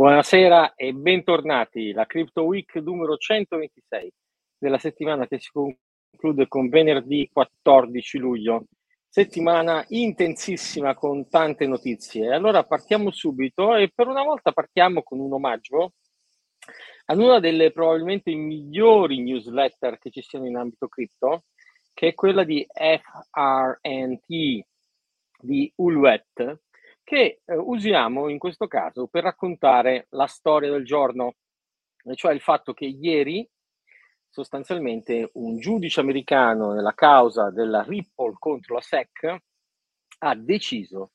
Buonasera e bentornati. La Crypto Week numero 126 della settimana che si conclude con venerdì 14 luglio. Settimana intensissima con tante notizie. Allora partiamo subito e per una volta partiamo con un omaggio ad una delle probabilmente migliori newsletter che ci siano in ambito cripto, che è quella di FRNT di Uluet, che eh, usiamo in questo caso per raccontare la storia del giorno, cioè il fatto che ieri sostanzialmente un giudice americano nella causa della Ripple contro la SEC ha deciso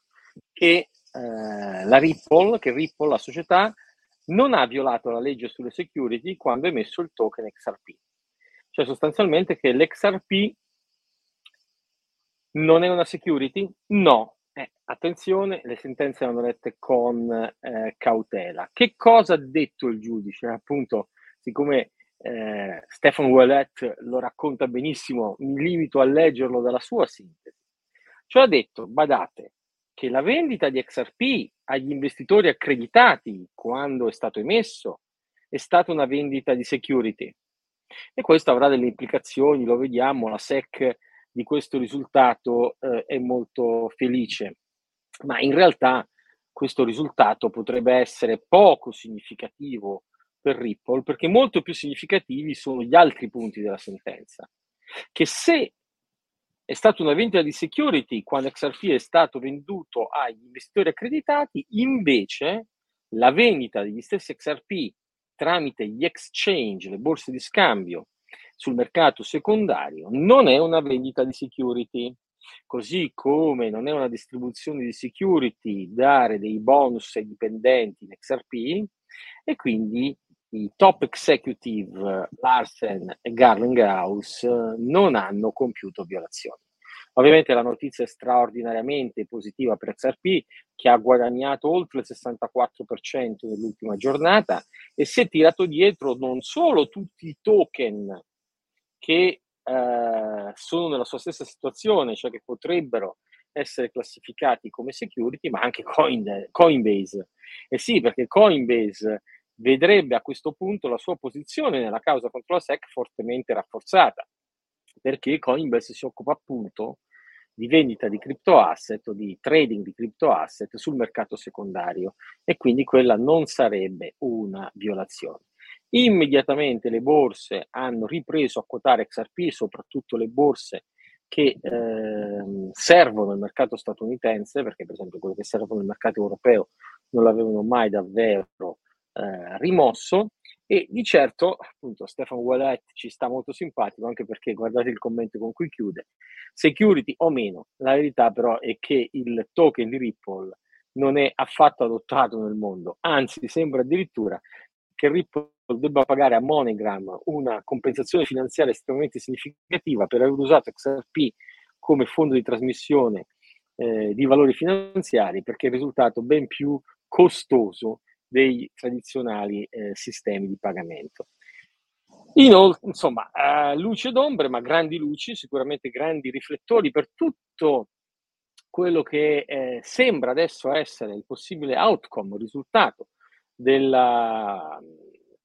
che eh, la Ripple, che Ripple, la società, non ha violato la legge sulle security quando ha emesso il token XRP. Cioè sostanzialmente che l'XRP non è una security? No, attenzione, le sentenze vanno lette con eh, cautela. Che cosa ha detto il giudice? Appunto, siccome eh, Stefan Ouellet lo racconta benissimo, mi limito a leggerlo dalla sua sintesi. Cioè ha detto, badate, che la vendita di XRP agli investitori accreditati quando è stato emesso è stata una vendita di security. E questo avrà delle implicazioni, lo vediamo, la SEC di questo risultato eh, è molto felice, ma in realtà questo risultato potrebbe essere poco significativo per Ripple perché molto più significativi sono gli altri punti della sentenza, che se è stata una vendita di security quando XRP è stato venduto agli investitori accreditati, invece la vendita degli stessi XRP tramite gli exchange, le borse di scambio sul mercato secondario non è una vendita di security, così come non è una distribuzione di security dare dei bonus ai dipendenti in XRP e quindi i top executive Larsen e Garlinghouse non hanno compiuto violazioni. Ovviamente la notizia è straordinariamente positiva per XRP che ha guadagnato oltre il 64% nell'ultima giornata e si è tirato dietro non solo tutti i token che eh, sono nella sua stessa situazione, cioè che potrebbero essere classificati come security, ma anche Coin, Coinbase. E sì, perché Coinbase vedrebbe a questo punto la sua posizione nella causa contro la SEC fortemente rafforzata, perché Coinbase si occupa appunto di vendita di crypto asset o di trading di crypto asset sul mercato secondario e quindi quella non sarebbe una violazione. Immediatamente le borse hanno ripreso a quotare XRP, soprattutto le borse che eh, servono il mercato statunitense, perché per esempio quelle che servono il mercato europeo non l'avevano mai davvero eh, rimosso. E di certo, appunto, Stefano Wallet ci sta molto simpatico, anche perché guardate il commento con cui chiude. Security o meno, la verità però è che il token di Ripple non è affatto adottato nel mondo, anzi sembra addirittura che Ripple debba pagare a MoneyGram una compensazione finanziaria estremamente significativa per aver usato XRP come fondo di trasmissione eh, di valori finanziari perché è risultato ben più costoso dei tradizionali eh, sistemi di pagamento. Inoltre, insomma, eh, luce d'ombre, ma grandi luci, sicuramente grandi riflettori per tutto quello che eh, sembra adesso essere il possibile outcome, risultato della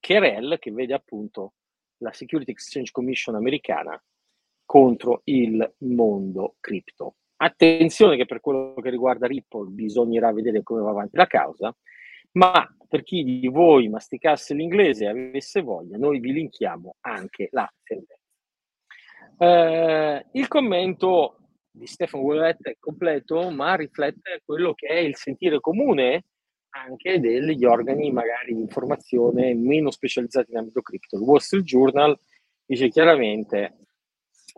querel che vede appunto la Security Exchange Commission americana contro il mondo cripto. Attenzione che per quello che riguarda Ripple bisognerà vedere come va avanti la causa, ma per chi di voi masticasse l'inglese e avesse voglia, noi vi linkiamo anche la sentenza. Eh, il commento di Stefano Wallet è completo, ma riflette quello che è il sentire comune anche degli organi magari di informazione meno specializzati in ambito cripto. Il Wall Street Journal dice chiaramente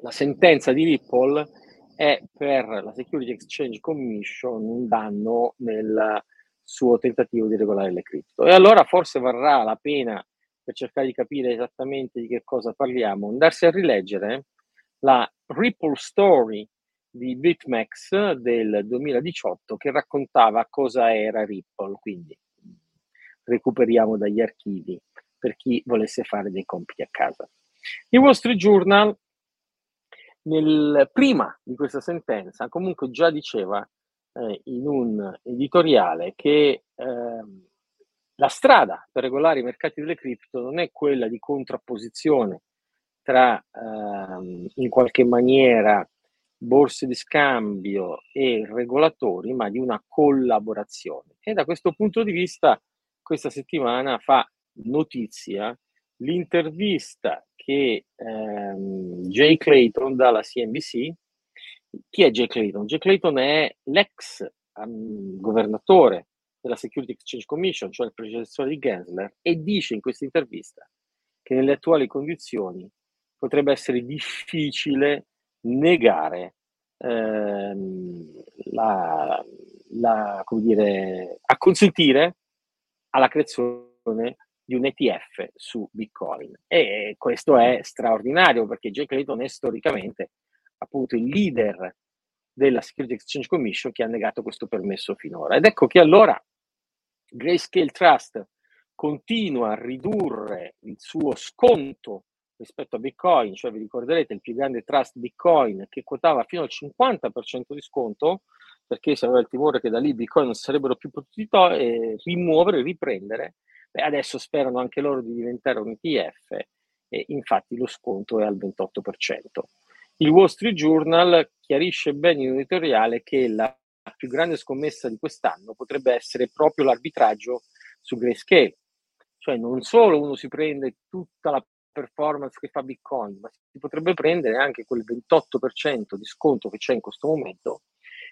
la sentenza di Ripple è per la Security Exchange Commission un danno nel suo tentativo di regolare le cripto. E allora forse varrà la pena, per cercare di capire esattamente di che cosa parliamo, andarsi a rileggere la Ripple Story di BitMEX del 2018 che raccontava cosa era Ripple, quindi recuperiamo dagli archivi per chi volesse fare dei compiti a casa. Il Wall Street Journal, nel, prima di questa sentenza, comunque già diceva eh, in un editoriale che eh, la strada per regolare i mercati delle cripto non è quella di contrapposizione tra ehm, in qualche maniera borse di scambio e regolatori, ma di una collaborazione. E da questo punto di vista, questa settimana fa notizia l'intervista che ehm, Jay Clayton dalla CNBC. Chi è Jay Clayton? Jay Clayton è l'ex um, governatore della Security Exchange Commission, cioè il predecessore di Gensler, e dice in questa intervista che nelle attuali condizioni potrebbe essere difficile negare ehm, la, la, come dire, acconsentire alla creazione di un ETF su Bitcoin. E questo è straordinario perché Jay Clayton è storicamente appunto il leader della Security Exchange Commission che ha negato questo permesso finora. Ed ecco che allora Grayscale Trust continua a ridurre il suo sconto rispetto a Bitcoin, cioè vi ricorderete il più grande trust Bitcoin che quotava fino al 50% di sconto, perché si aveva il timore che da lì Bitcoin non sarebbero più potuti to- eh, rimuovere, riprendere. Beh, adesso sperano anche loro di diventare un ETF e infatti lo sconto è al 28%. Il Wall Street Journal chiarisce bene in un editoriale che la più grande scommessa di quest'anno potrebbe essere proprio l'arbitraggio su Grayscale. Cioè non solo uno si prende tutta la performance che fa Bitcoin, ma si potrebbe prendere anche quel 28% di sconto che c'è in questo momento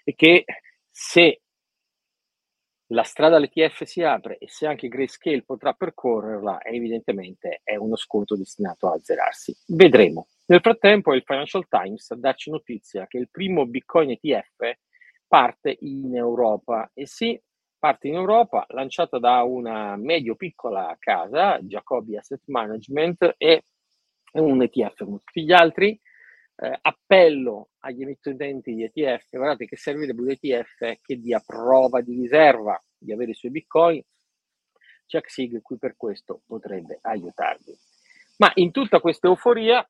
e che se la strada all'ETF si apre e se anche Grayscale potrà percorrerla, evidentemente è uno sconto destinato a azzerarsi. Vedremo. Nel frattempo il Financial Times a darci notizia che il primo Bitcoin ETF parte in Europa e sì, parte in Europa lanciata da una medio-piccola casa, Jacobi Asset Management, e un ETF tutti gli altri. Eh, appello agli emittenti di ETF, guardate che servirebbe un ETF che dia prova di riserva di avere i suoi bitcoin. Jack Sig qui per questo potrebbe aiutarvi. Ma in tutta questa euforia,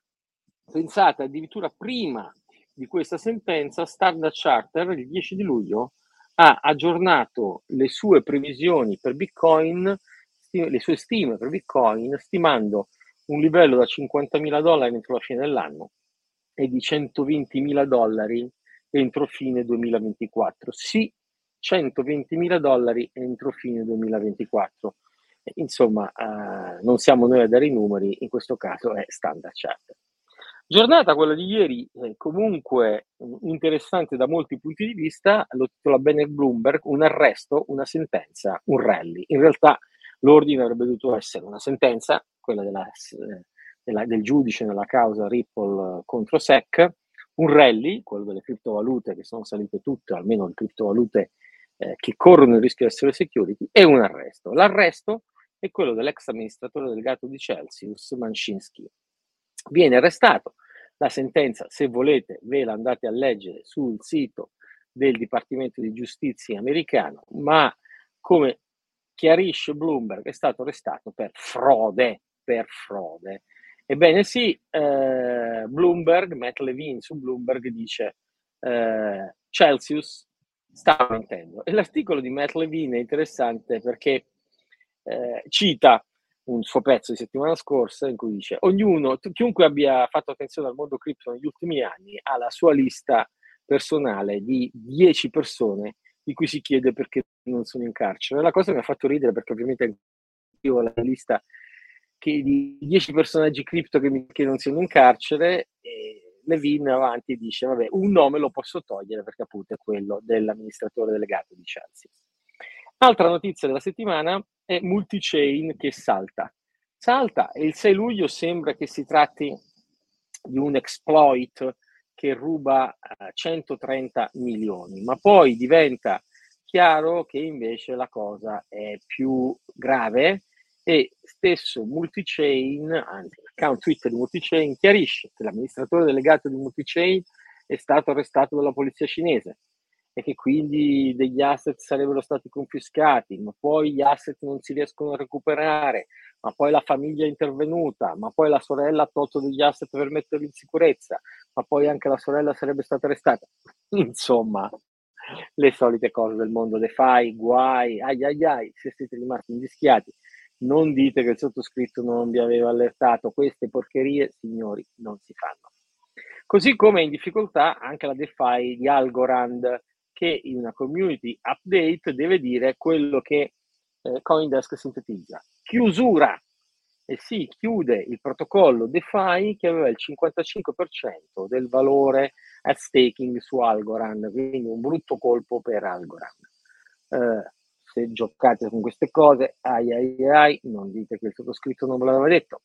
pensate addirittura prima di questa sentenza, Standard Charter il 10 di luglio ha aggiornato le sue previsioni per Bitcoin, le sue stime per Bitcoin, stimando un livello da 50.000 dollari entro la fine dell'anno e di 120.000 dollari entro fine 2024. Sì, 120.000 dollari entro fine 2024. Insomma, eh, non siamo noi a dare i numeri, in questo caso è Standard Charter. Giornata quella di ieri, eh, comunque interessante da molti punti di vista, lo titola bene Bloomberg, un arresto, una sentenza, un rally. In realtà l'ordine avrebbe dovuto essere una sentenza, quella della, della, del giudice nella causa Ripple contro SEC, un rally, quello delle criptovalute che sono salite tutte, almeno le criptovalute eh, che corrono il rischio di essere security, e un arresto. L'arresto è quello dell'ex amministratore delegato di Chelsea, Manchinski. Viene arrestato, la sentenza, se volete, ve la andate a leggere sul sito del Dipartimento di Giustizia americano, ma come chiarisce Bloomberg è stato arrestato per frode, per frode. Ebbene sì, eh, Bloomberg, Matt Levine su Bloomberg dice eh, Celsius sta mentendo. E l'articolo di Matt Levine è interessante perché eh, cita un suo pezzo di settimana scorsa in cui dice ognuno, chiunque abbia fatto attenzione al mondo cripto negli ultimi anni ha la sua lista personale di 10 persone di cui si chiede perché non sono in carcere. La cosa mi ha fatto ridere perché ovviamente io ho la lista che, di 10 personaggi cripto che, che non sono in carcere e Levin avanti dice vabbè un nome lo posso togliere perché appunto è quello dell'amministratore delegato di Chelsea. Altra notizia della settimana è multi-chain che salta. Salta e il 6 luglio sembra che si tratti di un exploit che ruba 130 eh, milioni, ma poi diventa chiaro che invece la cosa è più grave e stesso Multichain, anzi l'account Twitter di Multichain, chiarisce che l'amministratore delegato di Multichain è stato arrestato dalla polizia cinese e che quindi degli asset sarebbero stati confiscati, ma poi gli asset non si riescono a recuperare, ma poi la famiglia è intervenuta, ma poi la sorella ha tolto degli asset per metterli in sicurezza, ma poi anche la sorella sarebbe stata arrestata. Insomma, le solite cose del mondo DeFi, guai, ai ai ai, se siete rimasti invischiati, non dite che il sottoscritto non vi aveva allertato, queste porcherie, signori, non si fanno. Così come in difficoltà anche la DeFi di Algorand, che in una community update deve dire quello che eh, Coindesk sintetizza. Chiusura! E si chiude il protocollo DeFi che aveva il 55% del valore at staking su Algorand, quindi un brutto colpo per Algorand. Eh, se giocate con queste cose, ai ai ai, non dite che il sottoscritto non ve l'aveva detto.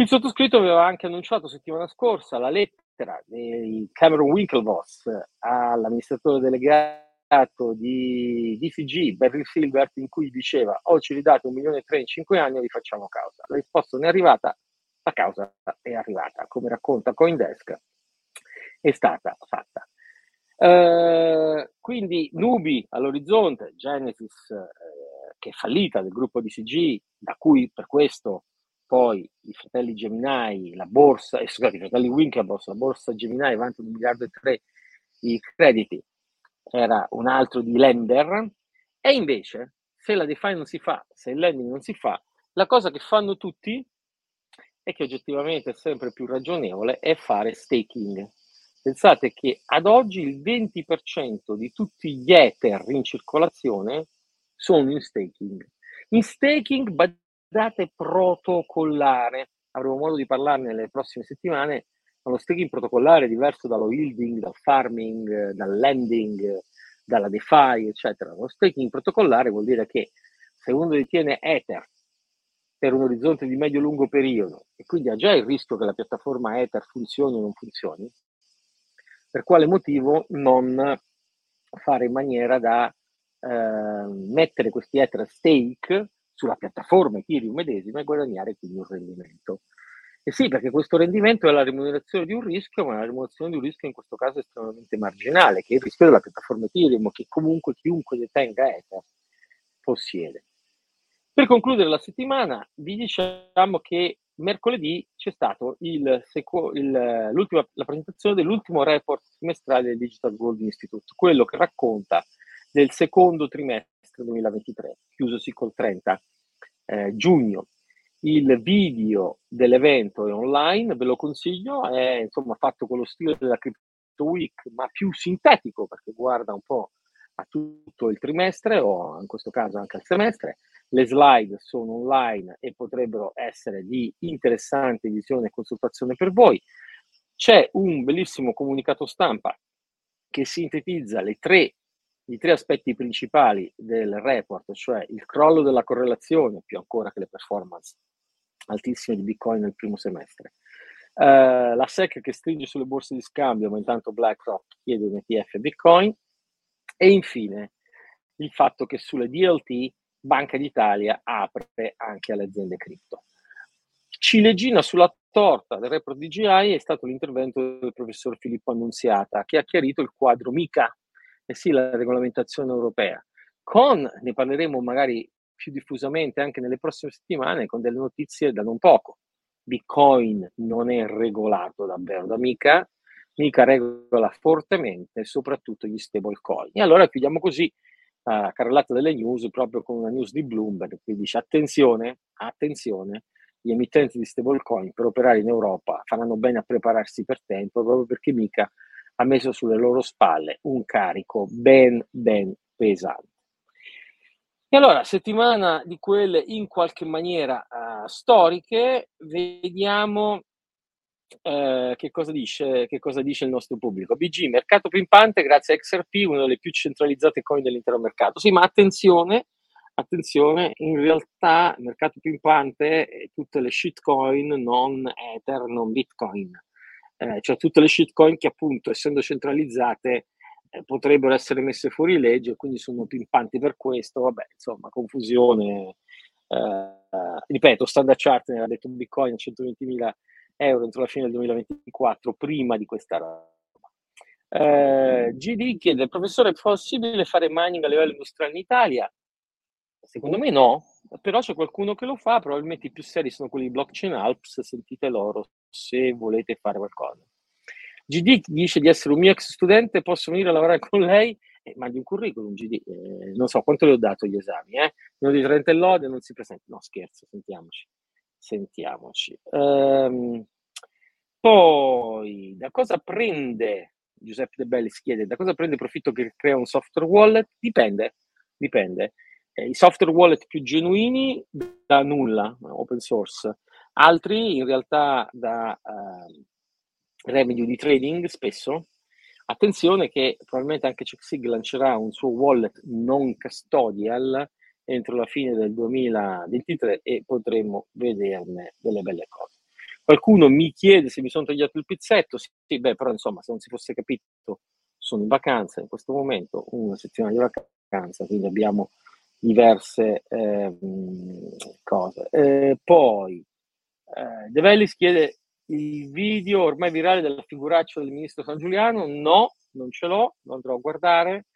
Il sottoscritto aveva anche annunciato settimana scorsa la lettera di Cameron Winklevoss all'amministratore delegato di DCG, Barry Silbert, in cui diceva o ci ridate un milione e tre in cinque anni o vi facciamo causa. La risposta non è arrivata, la causa è arrivata, come racconta Coindesk, è stata fatta. Eh, quindi Nubi all'orizzonte, Genesis eh, che è fallita del gruppo DCG, da cui per questo poi i fratelli Gemini, la borsa, eh, scusate, i fratelli Winklevoss, la borsa Gemini vanta un miliardo e tre di crediti, era un altro di lender, e invece se la DeFi non si fa, se il lending non si fa, la cosa che fanno tutti e che oggettivamente è sempre più ragionevole è fare staking. Pensate che ad oggi il 20% di tutti gli Ether in circolazione sono in staking. In staking, badate protocollare, avremo modo di parlarne nelle prossime settimane, ma lo staking protocollare è diverso dallo yielding, dal farming, dal lending, dalla DeFi, eccetera. Lo staking protocollare vuol dire che se uno detiene Ether per un orizzonte di medio-lungo periodo e quindi ha già il rischio che la piattaforma Ether funzioni o non funzioni, per quale motivo non fare in maniera da eh, mettere questi Ether stake sulla piattaforma Ethereum medesima e guadagnare quindi un rendimento. E sì, perché questo rendimento è la remunerazione di un rischio, ma la remunerazione di un rischio in questo caso è estremamente marginale, che è il rischio della piattaforma Ethereum, che comunque chiunque detenga Ether possiede. Per concludere la settimana, vi diciamo che mercoledì c'è stata seco- la presentazione dell'ultimo report trimestrale del Digital Gold Institute, quello che racconta del secondo trimestre 2023, chiusosi col 30 eh, giugno. Il video dell'evento è online, ve lo consiglio, è insomma fatto con lo stile della Crypto Week, ma più sintetico perché guarda un po' a tutto il trimestre o in questo caso anche al semestre le slide sono online e potrebbero essere di interessante visione e consultazione per voi. C'è un bellissimo comunicato stampa che sintetizza tre, i tre aspetti principali del report, cioè il crollo della correlazione, più ancora che le performance altissime di Bitcoin nel primo semestre. Uh, la SEC che stringe sulle borse di scambio, ma intanto BlackRock chiede un ETF Bitcoin. E infine il fatto che sulle DLT Banca d'Italia apre anche alle aziende cripto. Ciliegina sulla torta del report DGI è stato l'intervento del professor Filippo Annunziata che ha chiarito il quadro MICA, eh sì, la regolamentazione europea. Con, ne parleremo magari più diffusamente anche nelle prossime settimane, con delle notizie da non poco. Bitcoin non è regolato davvero da MICA, MICA regola fortemente soprattutto gli stablecoin. E allora chiudiamo così uh, carrellata delle news proprio con una news di Bloomberg che dice attenzione, attenzione, gli emittenti di stablecoin per operare in Europa faranno bene a prepararsi per tempo proprio perché mica ha messo sulle loro spalle un carico ben ben pesante. E allora, settimana di quelle in qualche maniera uh, storiche, vediamo eh, che, cosa dice, che, cosa dice, il nostro pubblico? BG, mercato pimpante grazie a XRP, una delle più centralizzate coin dell'intero mercato. Sì, ma attenzione, attenzione, in realtà mercato pimpante è tutte le shitcoin, non Ether, non Bitcoin. Eh, cioè tutte le shitcoin che appunto, essendo centralizzate, eh, potrebbero essere messe fuori legge, quindi sono pimpanti per questo, vabbè, insomma, confusione. Eh, ripeto, Standard Chart ne ha detto Bitcoin a 120.000 euro entro la fine del 2024, prima di questa roba. Eh, GD chiede, professore, è possibile fare mining a livello industriale in Italia? Secondo me no, però c'è qualcuno che lo fa, probabilmente i più seri sono quelli di Blockchain Alps, sentite loro se volete fare qualcosa. GD dice di essere un mio ex studente, posso venire a lavorare con lei? Eh, mandi un curriculum, GD. Eh, non so quanto le ho dato gli esami, eh? Uno di Trento e Lode non si presenta. No, scherzo, sentiamoci. Sentiamoci. Um, poi, da cosa prende, Giuseppe De Bellis chiede, da cosa prende profitto che crea un software wallet? Dipende, dipende. Eh, I software wallet più genuini da nulla, open source. Altri in realtà da uh, revenue di trading spesso. Attenzione che probabilmente anche CheckSig lancerà un suo wallet non custodial entro la fine del 2023 e potremo vederne delle belle cose. Qualcuno mi chiede se mi sono tagliato il pizzetto, sì, beh, però insomma, se non si fosse capito, sono in vacanza in questo momento, una settimana di vacanza, quindi abbiamo diverse eh, cose. Eh, poi, eh, De Vellis chiede il video ormai virale della figuraccia del ministro San Giuliano, no, non ce l'ho, lo andrò a guardare,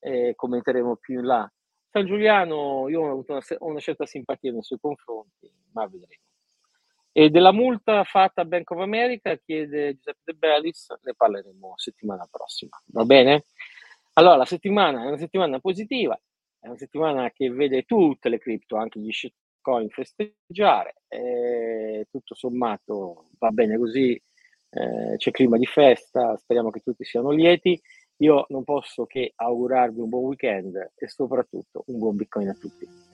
eh, commenteremo più in là. San Giuliano, io ho avuto una, una, certa simpatia nei suoi confronti, ma vedremo. E della multa fatta a Bank of America chiede Giuseppe De Bellis, ne parleremo settimana prossima, va bene? Allora, la settimana è una settimana positiva, è una settimana che vede tutte le cripto, anche gli shitcoin festeggiare, e tutto sommato va bene così, eh, c'è clima di festa, speriamo che tutti siano lieti. Io non posso che augurarvi un buon weekend e soprattutto un buon Bitcoin a tutti.